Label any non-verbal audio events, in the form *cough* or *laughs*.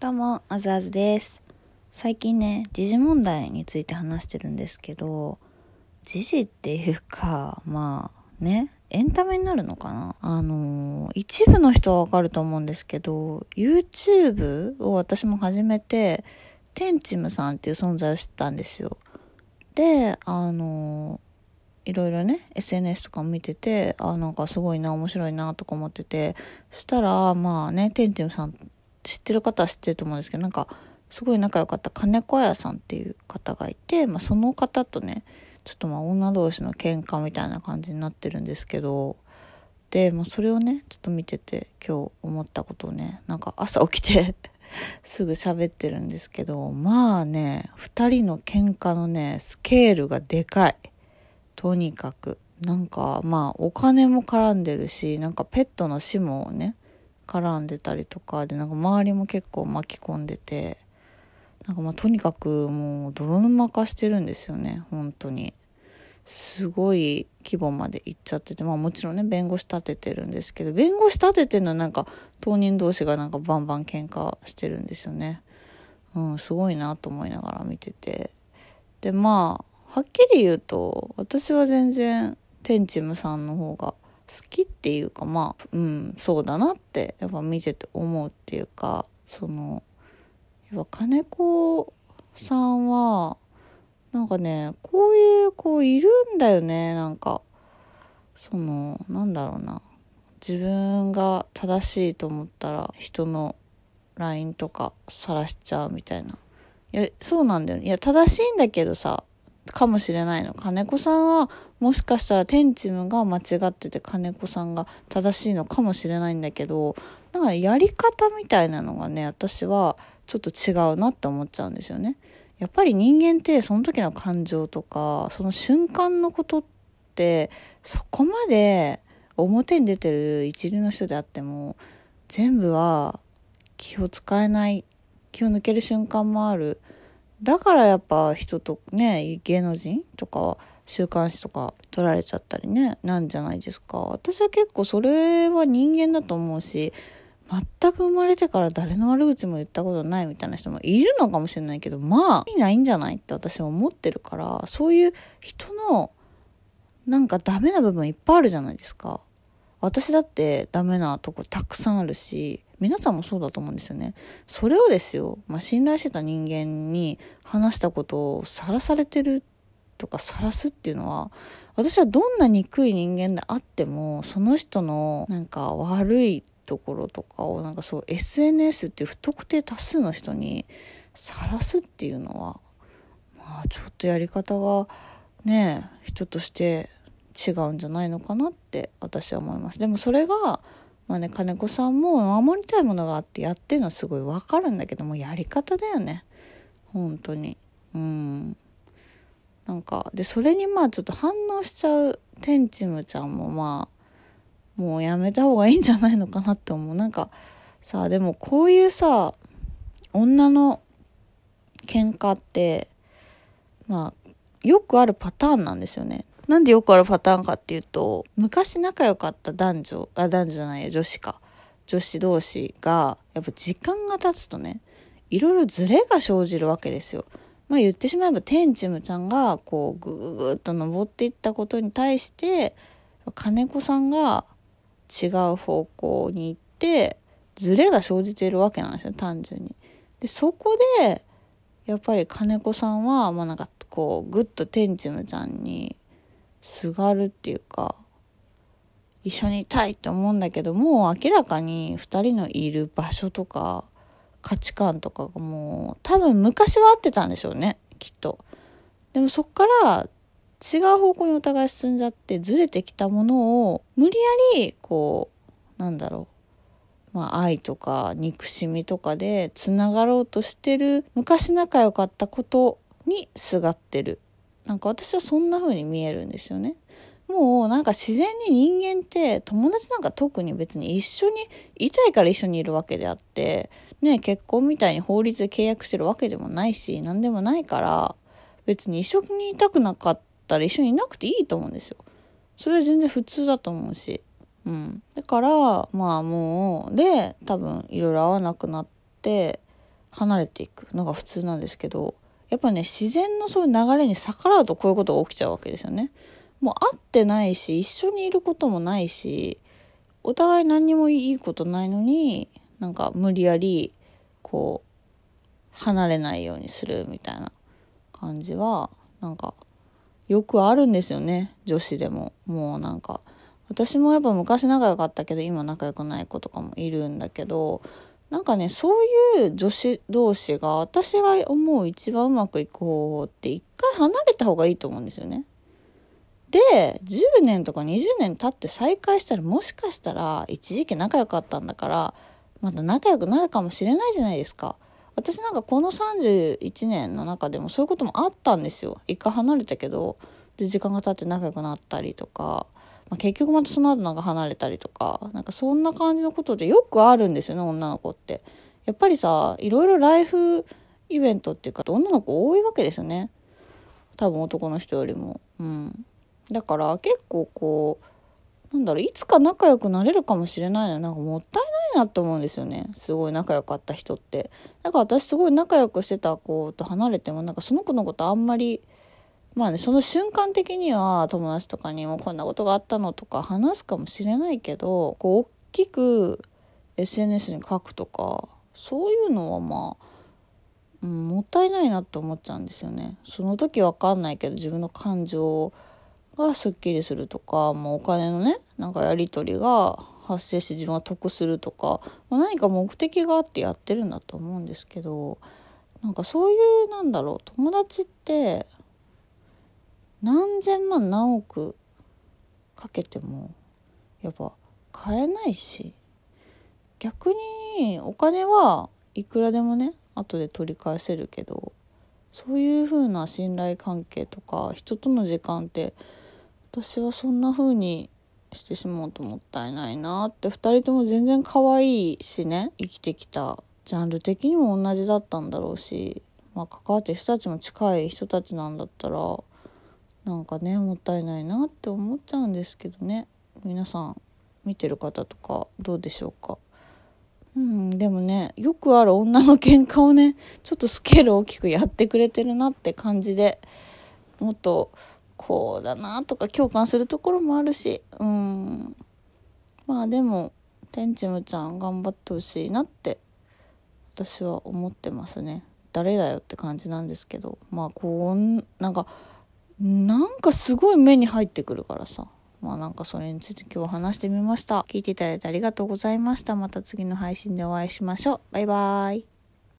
どうも、あずあずです。最近ね、時事問題について話してるんですけど、時事っていうか、まあね、エンタメになるのかな？あの、一部の人はわかると思うんですけど、YouTube を私も始めて、テンチムさんっていう存在を知ったんですよ。で、あの、いろいろね、SNS とか見てて、あ、なんかすごいな、面白いな、とか思ってて、そしたら、まあね、テンチムさん知ってる方は知ってると思うんですけどなんかすごい仲良かった金子屋さんっていう方がいて、まあ、その方とねちょっとまあ女同士の喧嘩みたいな感じになってるんですけどで、まあ、それをねちょっと見てて今日思ったことをねなんか朝起きて *laughs* すぐ喋ってるんですけどまあね2人の喧嘩のねスケールがでかい。とにかく。なんかまあお金も絡んでるしなんかペットの死もね絡んでたりとかでなんか周りも結構巻き込んでてなんかまあとにかくもう泥沼化してるんですよね本当に。すごい規模まで行っちゃっててまあもちろんね弁護士立ててるんですけど弁護士立ててるのはなんか当人同士がなんかバンバン喧嘩してるんですよね。うんすごいなと思いながら見てて。でまあはっきり言うと私は全然テンチムさんの方がきっていうかまあうんそうだなってやっぱ見てて思うっていうかそのやっぱ金子さんはなんかねこういう子いるんだよねなんか。そのなんだろうな。自分が正しいと思ったら人の LINE とか晒しちゃうみたいな。いやそうなんだよね。いや正しいんだけどさかもしれないの。金子さんはもしかしたらテンチムが間違ってて金子さんが正しいのかもしれないんだけど、なんかやり方みたいなのがね、私はちょっと違うなって思っちゃうんですよね。やっぱり人間ってその時の感情とか、その瞬間のことってそこまで表に出てる一流の人であっても全部は気を使えない、気を抜ける瞬間もある。だからやっぱ人とね、芸能人とか週刊誌とか取られちゃったりね、なんじゃないですか。私は結構それは人間だと思うし、全く生まれてから誰の悪口も言ったことないみたいな人もいるのかもしれないけど、まあ、いないんじゃないって私は思ってるから、そういう人のなんかダメな部分いっぱいあるじゃないですか。私だってダメなとこたくさんあるし、皆さんもそうだと思うんですよね。それをですよ、まあ、信頼してた人間に話したことをさらされてるとかさらすっていうのは、私はどんな憎い人間であっても、その人のなんか悪いところとかをなんかそう SNS っていう不特定多数の人にさらすっていうのは、まあちょっとやり方がね、人として違うんじゃないのかなって私は思います。でもそれが、まあね、金子さんも守りたいものがあってやってるのはすごいわかるんだけども、やり方だよね。本当に。うん。なんか、で、それにまあちょっと反応しちゃうテンチムちゃんもまあ、もうやめた方がいいんじゃないのかなって思う。なんか、さあ、でもこういうさ、女の喧嘩って、まあ、よくあるパターンなんですよね。なんでよくあるパターンかっていうと、昔仲良かった男女、あ、男女じゃないや、女子か。女子同士が、やっぱ時間が経つとね、いろいろズレが生じるわけですよ。まあ言ってしまえば、テンチムちゃんが、こう、ぐぐぐっと登っていったことに対して、金子さんが違う方向に行って、ズレが生じているわけなんですよ、単純に。で、そこで、やっぱり金子さんは、まあなんか、こう、ぐっとテンチムちゃんに、すがるっていうか一緒にいたいって思うんだけどもう明らかに2人のいる場所とか価値観とかがもう多分昔は合ってたんでしょうねきっと。でもそっから違う方向にお互い進んじゃってずれてきたものを無理やりこうなんだろうまあ愛とか憎しみとかでつながろうとしてる昔仲良かったことにすがってるなんか私はそんな風に見えるんですよね。もうなんか自然に人間って友達なんか特に別に一緒にいたいから一緒にいるわけであって、ね、結婚みたいに法律で契約してるわけでもないし、何でもないから、別に一緒にいたくなかったら一緒にいなくていいと思うんですよ。それは全然普通だと思うし。うん。だから、まあもう、で、多分いろいろ合わなくなって、離れていくのが普通なんですけどやっぱね自然のそういう流れに逆らうとこういうことが起きちゃうわけですよね。もう会ってないし一緒にいることもないしお互い何にもいいことないのになんか無理やりこう離れないようにするみたいな感じはなんかよくあるんですよね女子でももうなんか私もやっぱ昔仲良かったけど今仲良くない子とかもいるんだけどなんかねそういう女子同士が私が思う一番うまくいく方法って一回離れた方がいいと思うんですよね。で10年とか20年経って再会したらもしかしたら一時期仲良かったんだからまた仲良くなるかもしれないじゃないですか。私なんかこの31年の中でもそういうこともあったんですよ。一回離れたけどで時間が経って仲良くなったりとか。まあ、結局またその後なんか離れたりとか、なんかそんな感じのことでよくあるんですよね、女の子って。やっぱりさ、いろいろライフイベントっていうか、女の子多いわけですよね。多分男の人よりも。うん。だから結構こう、なんだろう、いつか仲良くなれるかもしれないのなんかもったいないなって思うんですよね。すごい仲良かった人って。だから私すごい仲良くしてた子と離れても、なんかその子のことあんまり、まあね、その瞬間的には友達とかにもこんなことがあったのとか話すかもしれないけど、こう大きく SNS に書くとか、そういうのはまあ、うん、もったいないなって思っちゃうんですよね。その時わかんないけど自分の感情がすっきりするとか、もうお金のね、なんかやり取りが発生して自分は得するとか、まあ、何か目的があってやってるんだと思うんですけど、なんかそういうなんだろう、友達って何千万何億かけてもやっぱ買えないし逆にお金はいくらでもね後で取り返せるけどそういう風な信頼関係とか人との時間って私はそんな風にしてしまうともったいないなって2人とも全然可愛いしね生きてきたジャンル的にも同じだったんだろうし、まあ、関わってる人たちも近い人たちなんだったらなんかねもったいないなって思っちゃうんですけどね。皆さん見てる方とかどうでしょうか？うんでもねよくある女の喧嘩をねちょっとスケール大きくやってくれてるなって感じでもっとこうだなとか共感するところもあるしうん。まあでもテンチムちゃん頑張ってほしいなって私は思ってますね。誰だよって感じなんですけどまあこうなんかなんかすごい目に入ってくるからさ。まあなんかそれについて今日話してみました。聞いていただいてありがとうございました。また次の配信でお会いしましょう。バイバーイ。